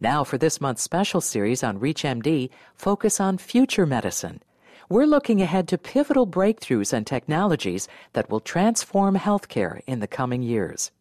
Now, for this month's special series on ReachMD, focus on future medicine. We're looking ahead to pivotal breakthroughs and technologies that will transform healthcare in the coming years.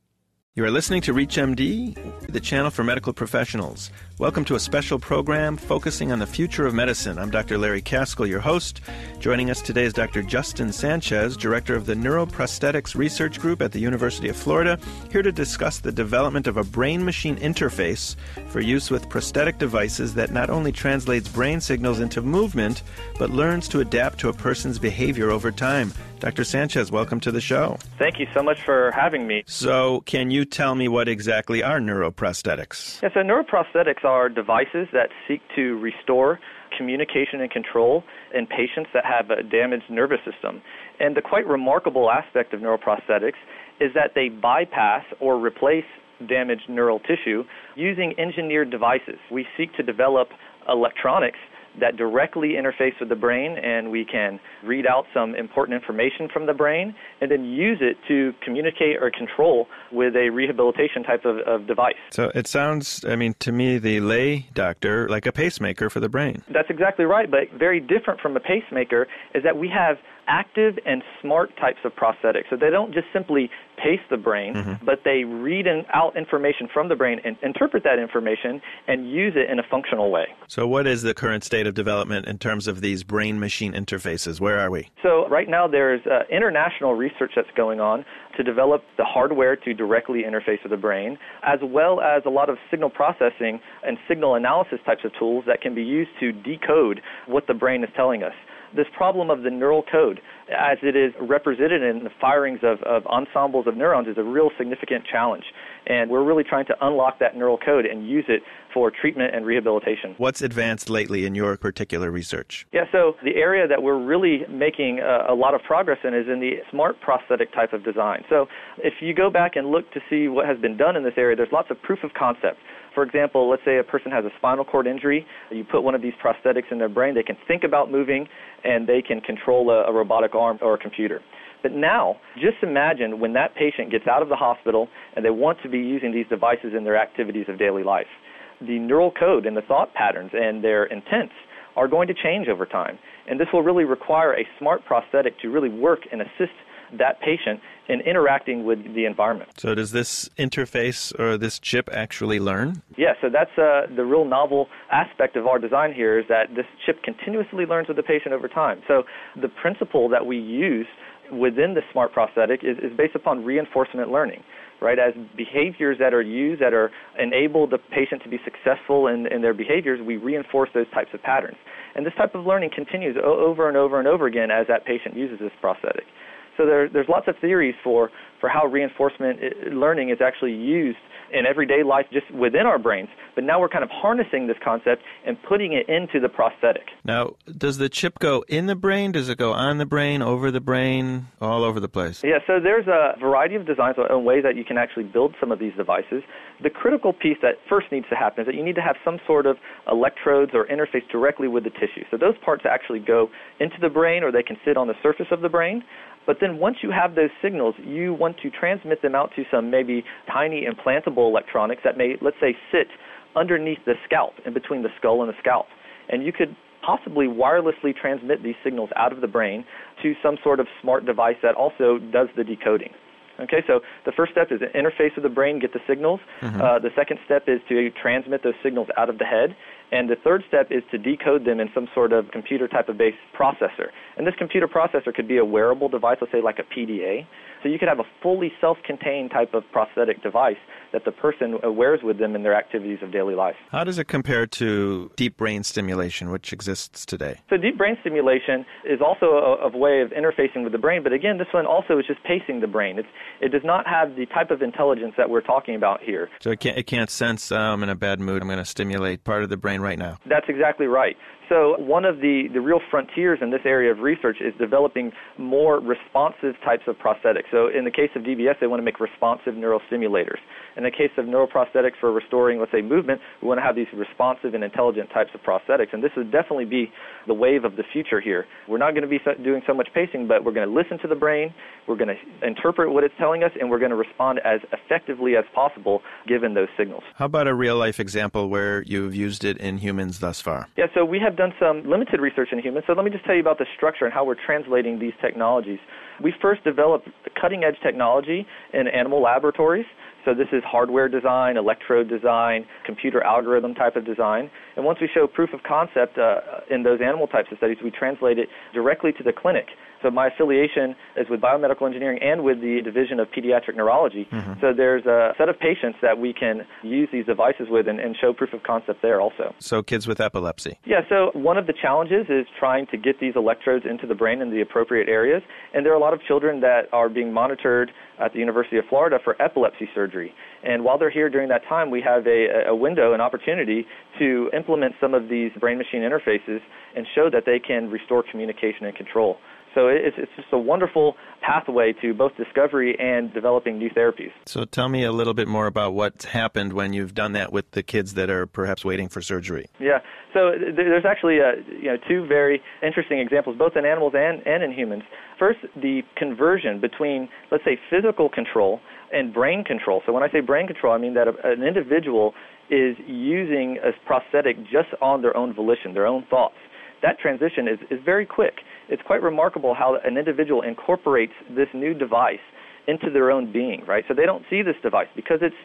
You are listening to ReachMD, the channel for medical professionals. Welcome to a special program focusing on the future of medicine. I'm Dr. Larry Kaskel, your host. Joining us today is Dr. Justin Sanchez, director of the Neuroprosthetics Research Group at the University of Florida, here to discuss the development of a brain machine interface for use with prosthetic devices that not only translates brain signals into movement, but learns to adapt to a person's behavior over time. Dr. Sanchez, welcome to the show. Thank you so much for having me. So, can you tell me what exactly are neuroprosthetics? Yeah, so neuroprosthetics are devices that seek to restore communication and control in patients that have a damaged nervous system. And the quite remarkable aspect of neuroprosthetics is that they bypass or replace damaged neural tissue using engineered devices. We seek to develop electronics that directly interface with the brain, and we can read out some important information from the brain and then use it to communicate or control with a rehabilitation type of, of device. So it sounds, I mean, to me, the lay doctor, like a pacemaker for the brain. That's exactly right, but very different from a pacemaker is that we have active and smart types of prosthetics. So they don't just simply pace the brain, mm-hmm. but they read in, out information from the brain and interpret that information and use it in a functional way. So, what is the current state of development in terms of these brain machine interfaces? Where are we? So, right now there's uh, international research that's going on to develop the hardware to directly interface with the brain, as well as a lot of signal processing and signal analysis types of tools that can be used to decode what the brain is telling us this problem of the neural code, as it is represented in the firings of, of ensembles of neurons, is a real significant challenge. And we're really trying to unlock that neural code and use it for treatment and rehabilitation. What's advanced lately in your particular research? Yeah, so the area that we're really making a, a lot of progress in is in the smart prosthetic type of design. So if you go back and look to see what has been done in this area, there's lots of proof of concept. For example, let's say a person has a spinal cord injury. You put one of these prosthetics in their brain, they can think about moving and they can control a, a robotic arm or a computer. But now, just imagine when that patient gets out of the hospital and they want to be using these devices in their activities of daily life. The neural code and the thought patterns and their intents are going to change over time. And this will really require a smart prosthetic to really work and assist that patient in interacting with the environment. So, does this interface or this chip actually learn? Yeah, so that's uh, the real novel aspect of our design here is that this chip continuously learns with the patient over time. So, the principle that we use within the smart prosthetic is, is based upon reinforcement learning right? As behaviors that are used that are enable the patient to be successful in, in their behaviors, we reinforce those types of patterns. And this type of learning continues over and over and over again as that patient uses this prosthetic. So there, there's lots of theories for, for how reinforcement uh, learning is actually used in everyday life just within our brains. But now we're kind of harnessing this concept and putting it into the prosthetic. Now, does the chip go in the brain? Does it go on the brain, over the brain, all over the place? Yeah, so there's a variety of designs and ways that you can actually build some of these devices. The critical piece that first needs to happen is that you need to have some sort of electrodes or interface directly with the tissue. So those parts actually go into the brain or they can sit on the surface of the brain. But then once you have those signals, you want to transmit them out to some maybe tiny implantable electronics that may, let's say, sit underneath the scalp, in between the skull and the scalp. And you could possibly wirelessly transmit these signals out of the brain to some sort of smart device that also does the decoding. Okay, so the first step is to interface with the brain, get the signals. Mm-hmm. Uh, the second step is to transmit those signals out of the head. And the third step is to decode them in some sort of computer type of based processor. And this computer processor could be a wearable device, let's say like a PDA. So you could have a fully self contained type of prosthetic device that the person uh, wears with them in their activities of daily life. How does it compare to deep brain stimulation, which exists today? So, deep brain stimulation is also a, a way of interfacing with the brain, but again, this one also is just pacing the brain. It's, it does not have the type of intelligence that we're talking about here. So, it can't, it can't sense, oh, I'm in a bad mood, I'm going to stimulate part of the brain right now. That's exactly right. So one of the, the real frontiers in this area of research is developing more responsive types of prosthetics. So in the case of DBS, they want to make responsive neurostimulators. In the case of neuroprosthetics for restoring, let's say, movement, we want to have these responsive and intelligent types of prosthetics. And this would definitely be the wave of the future here. We're not going to be doing so much pacing, but we're going to listen to the brain, we're going to interpret what it's telling us, and we're going to respond as effectively as possible given those signals. How about a real life example where you've used it in humans thus far? Yeah, so we have done some limited research in humans. So let me just tell you about the structure and how we're translating these technologies. We first developed cutting edge technology in animal laboratories. So this is hardware design, electrode design, computer algorithm type of design. And once we show proof of concept uh, in those animal types of studies, we translate it directly to the clinic. So my affiliation is with biomedical engineering and with the division of pediatric neurology. Mm-hmm. So there's a set of patients that we can use these devices with and, and show proof of concept there also. So kids with epilepsy. Yeah, so one of the challenges is trying to get these electrodes into the brain in the appropriate areas. And there are a lot of children that are being monitored at the University of Florida for epilepsy surgery. And while they're here during that time, we have a, a window, an opportunity to implement some of these brain machine interfaces and show that they can restore communication and control. So it's, it's just a wonderful pathway to both discovery and developing new therapies. So tell me a little bit more about what's happened when you've done that with the kids that are perhaps waiting for surgery. Yeah, so there's actually a, uh, you know two very interesting examples, both in animals and, and in humans. First, the conversion between let's say physical control and brain control. So when I say brain control, I mean that an individual is using a prosthetic just on their own volition, their own thoughts that transition is, is very quick. It's quite remarkable how an individual incorporates this new device into their own being, right? So they don't see this device because it's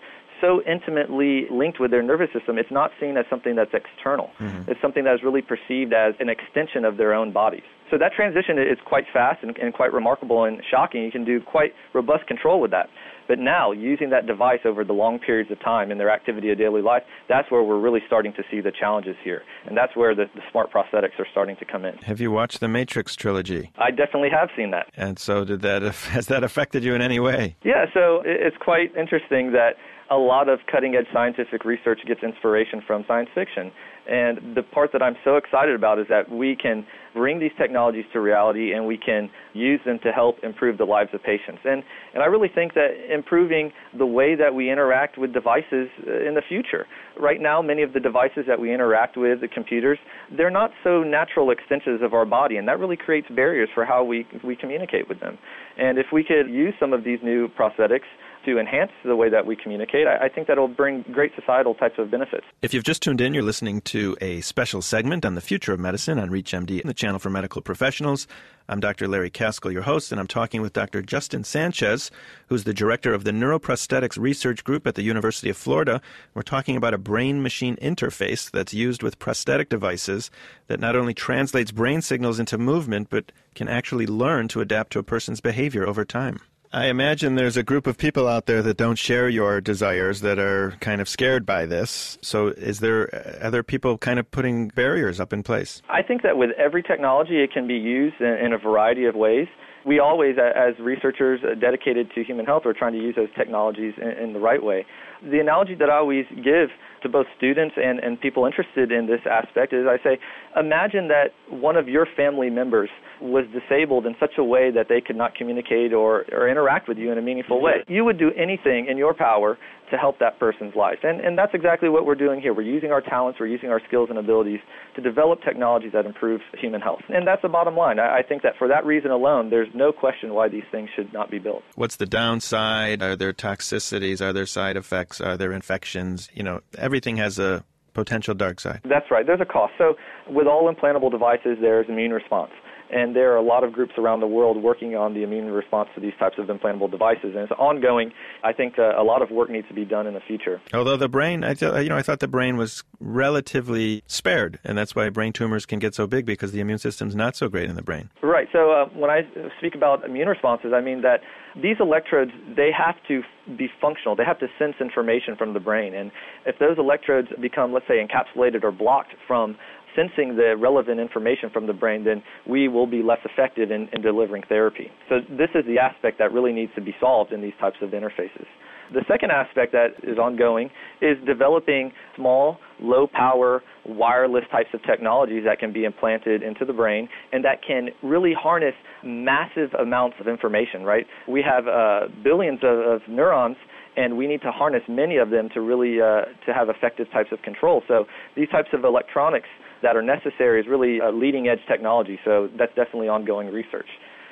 so intimately linked with their nervous system, it's not seen as something that's external. Mm-hmm. It's something that is really perceived as an extension of their own bodies. So that transition is quite fast and, and quite remarkable and shocking. You can do quite robust control with that. But now, using that device over the long periods of time in their activity of daily life, that's where we're really starting to see the challenges here. And that's where the, the smart prosthetics are starting to come in. Have you watched the Matrix trilogy? I definitely have seen that. And so, did that has that affected you in any way? Yeah, so it's quite interesting that a lot of cutting edge scientific research gets inspiration from science fiction. And the part that I'm so excited about is that we can bring these technologies to reality and we can use them to help improve the lives of patients. And, and I really think that improving the way that we interact with devices uh, in the future. Right now, many of the devices that we interact with, the computers, they're not so natural extensions of our body, and that really creates barriers for how we, we communicate with them. And if we could use some of these new prosthetics to enhance the way that we communicate, I, I think that will bring great societal types of benefits. If you've just tuned in, you're listening to a special segment on the future of medicine on ReachMD, the channel for medical professionals. I'm Dr. Larry Kaskel, your host, and I'm talking with Dr. Justin Sanchez, who's the director of the Neuroprosthetics Research Group at the University of Florida. We're talking about a brain machine interface that's used with prosthetic devices that not only translates brain signals into movement, but can actually learn to adapt to a person's behavior over time. I imagine there's a group of people out there that don't share your desires that are kind of scared by this. So, is there uh, other people kind of putting barriers up in place? I think that with every technology, it can be used in, a variety of ways. We always, as researchers uh, dedicated to human health, are trying to use those technologies in, in the right way. The analogy that I always give to both students and, and people interested in this aspect is I say, imagine that one of your family members was disabled in such a way that they could not communicate or, or interact with you in a meaningful way. You would do anything in your power to help that person's life. And, and that's exactly what we're doing here. We're using our talents, we're using our skills and abilities to develop technologies that improve human health. And that's the bottom line. I, I think that for that reason alone, there's no question why these things should not be built. What's the downside? Are there toxicities? Are there side effects? Are there infections? You know, everything has a potential dark side. That's right. There's a cost. So with all implantable devices, there's immune response. And there are a lot of groups around the world working on the immune response to these types of implantable devices, and it's ongoing. I think uh, a lot of work needs to be done in the future. Although the brain, I th- you know, I thought the brain was relatively spared, and that's why brain tumors can get so big because the immune system's not so great in the brain. Right. So uh, when I speak about immune responses, I mean that these electrodes they have to be functional. They have to sense information from the brain, and if those electrodes become, let's say, encapsulated or blocked from sensing the relevant information from the brain, then we will be less effective in, in delivering therapy. So this is the aspect that really needs to be solved in these types of interfaces. The second aspect that is ongoing is developing small, low power, wireless types of technologies that can be implanted into the brain and that can really harness massive amounts of information, right? We have uh, billions of, of neurons and we need to harness many of them to really uh, to have effective types of control. So these types of electronics that are necessary is really a leading edge technology. So that's definitely ongoing research.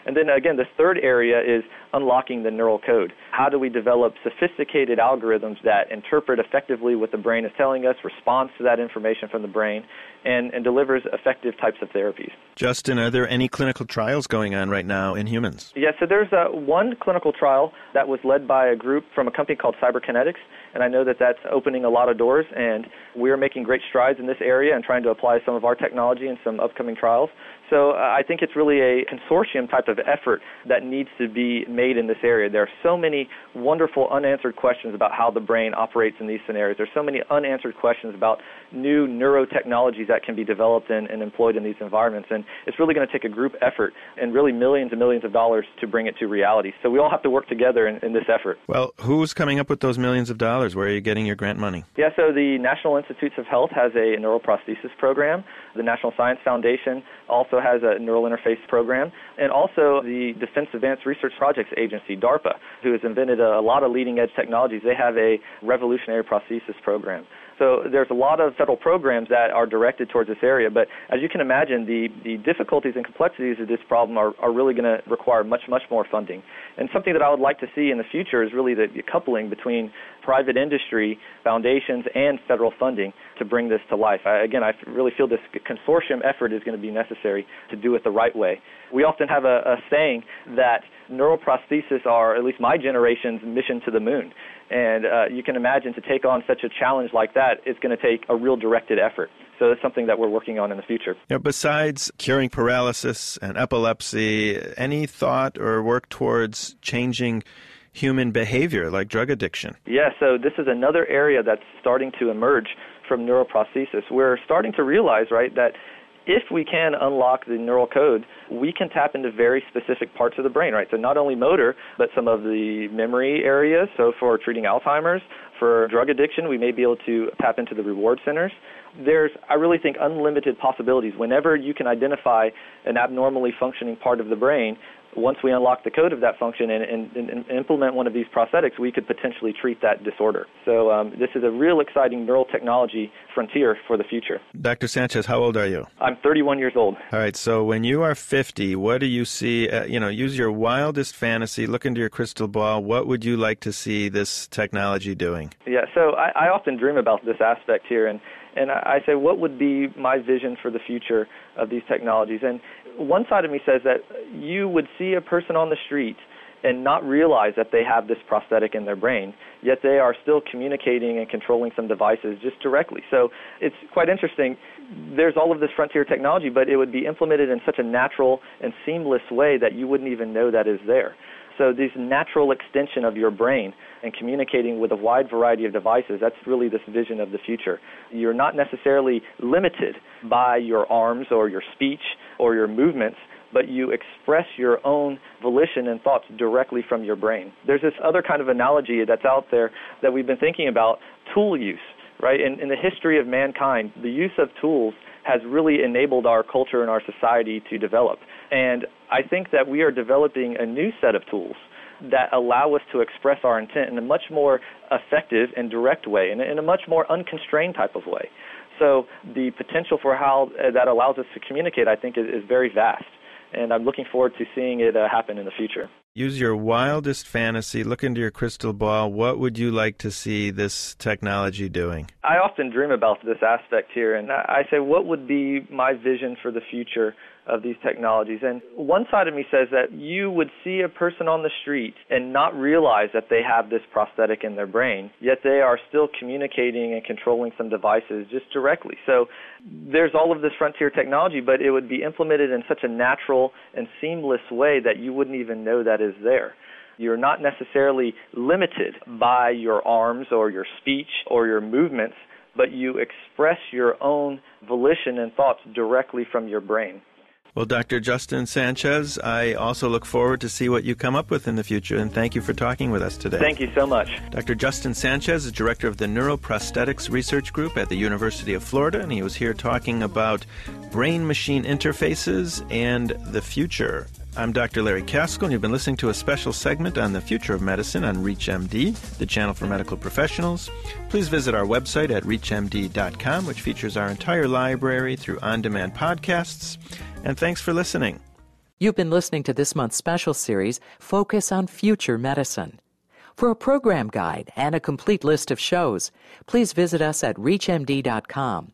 And then again, the third area is unlocking the neural code. How do we develop sophisticated algorithms that interpret effectively what the brain is telling us, responds to that information from the brain, and, and delivers effective types of therapies? Justin, are there any clinical trials going on right now in humans? Yeah, so there's uh, one clinical trial that was led by a group from a company called Cyberkinetics, and I know that that's opening a lot of doors, and we're making great strides in this area and trying to apply some of our technology in some upcoming trials. So uh, I think it's really a consortium type of effort that needs to be made in this area. There are so many wonderful unanswered questions about how the brain operates in these scenarios. There's so many unanswered questions about new neurotechnologies that can be developed and, and employed in these environments. And it's really going to take a group effort and really millions and millions of dollars to bring it to reality. So we all have to work together in, in this effort. Well, who's coming up with those millions of dollars? Where are you getting your grant money? Yeah, so the National Institutes of Health has a neuroprosthesis program. The National Science Foundation also has a neural interface program. And also the Defense Advanced Research Projects Agency, DARPA, who has invented a, lot of leading edge technologies. They have a revolutionary prosthesis program. So there's a lot of federal programs that are directed towards this area. But as you can imagine, the, the difficulties and complexities of this problem are, are really going to require much, much more funding. And something that I would like to see in the future is really the, the coupling between private industry, foundations, and federal funding to bring this to life. I, again, I really feel this consortium effort is going to be necessary to do it the right way. We often have a, a saying that neuroprosthesis are, at least my generation's, mission to the moon. And uh, you can imagine to take on such a challenge like that, it's going to take a real directed effort. So that's something that we're working on in the future. Besides curing paralysis and epilepsy, any thought or work towards changing human behavior like drug addiction? Yeah, so this is another area that's starting to emerge from neuroprosthesis. We're starting to realize, right, that if we can unlock the neural code, we can tap into very specific parts of the brain, right? So not only motor, but some of the memory areas. So for treating Alzheimer's, for drug addiction, we may be able to tap into the reward centers. There's, I really think, unlimited possibilities. Whenever you can identify an abnormally functioning part of the brain, once we unlock the code of that function and, and, and, implement one of these prosthetics, we could potentially treat that disorder. So um, this is a real exciting neural technology frontier for the future. Dr. Sanchez, how old are you? I'm 31 years old. All right. So when you are 50, what do you see? Uh, you know, use your wildest fantasy. Look into your crystal ball. What would you like to see this technology doing? Yeah. So I, I often dream about this aspect here, and and I say, what would be my vision for the future of these technologies? And one side of me says that you would see a person on the street and not realize that they have this prosthetic in their brain, yet they are still communicating and controlling some devices just directly. So it's quite interesting. There's all of this frontier technology, but it would be implemented in such a natural and seamless way that you wouldn't even know that is there. So this natural extension of your brain and communicating with a wide variety of devices, that's really this vision of the future. You're not necessarily limited by your arms or your speech or your movements, but you express your own volition and thoughts directly from your brain. There's this other kind of analogy that's out there that we've been thinking about tool use, right? In, in the history of mankind, the use of tools has really enabled our culture and our society to develop. And I think that we are developing a new set of tools that allow us to express our intent in a much more effective and direct way, and in a much more unconstrained type of way. So the potential for how that allows us to communicate, I think, is, is very vast. And I'm looking forward to seeing it uh, happen in the future. Use your wildest fantasy. Look into your crystal ball. What would you like to see this technology doing? I often dream about this aspect here, and I say, what would be my vision for the future of these technologies. And one side of me says that you would see a person on the street and not realize that they have this prosthetic in their brain, yet they are still communicating and controlling some devices just directly. So there's all of this frontier technology, but it would be implemented in such a natural and seamless way that you wouldn't even know that is there. You're not necessarily limited by your arms or your speech or your movements, but you express your own volition and thoughts directly from your brain. Well, Dr. Justin Sanchez, I also look forward to see what you come up with in the future, and thank you for talking with us today. Thank you so much. Dr. Justin Sanchez is director of the Neuroprosthetics Research Group at the University of Florida, and he was here talking about brain machine interfaces and the future. I'm Dr. Larry Kaskel, and you've been listening to a special segment on the future of medicine on ReachMD, the channel for medical professionals. Please visit our website at reachmd.com, which features our entire library through on demand podcasts. And thanks for listening. You've been listening to this month's special series, Focus on Future Medicine. For a program guide and a complete list of shows, please visit us at ReachMD.com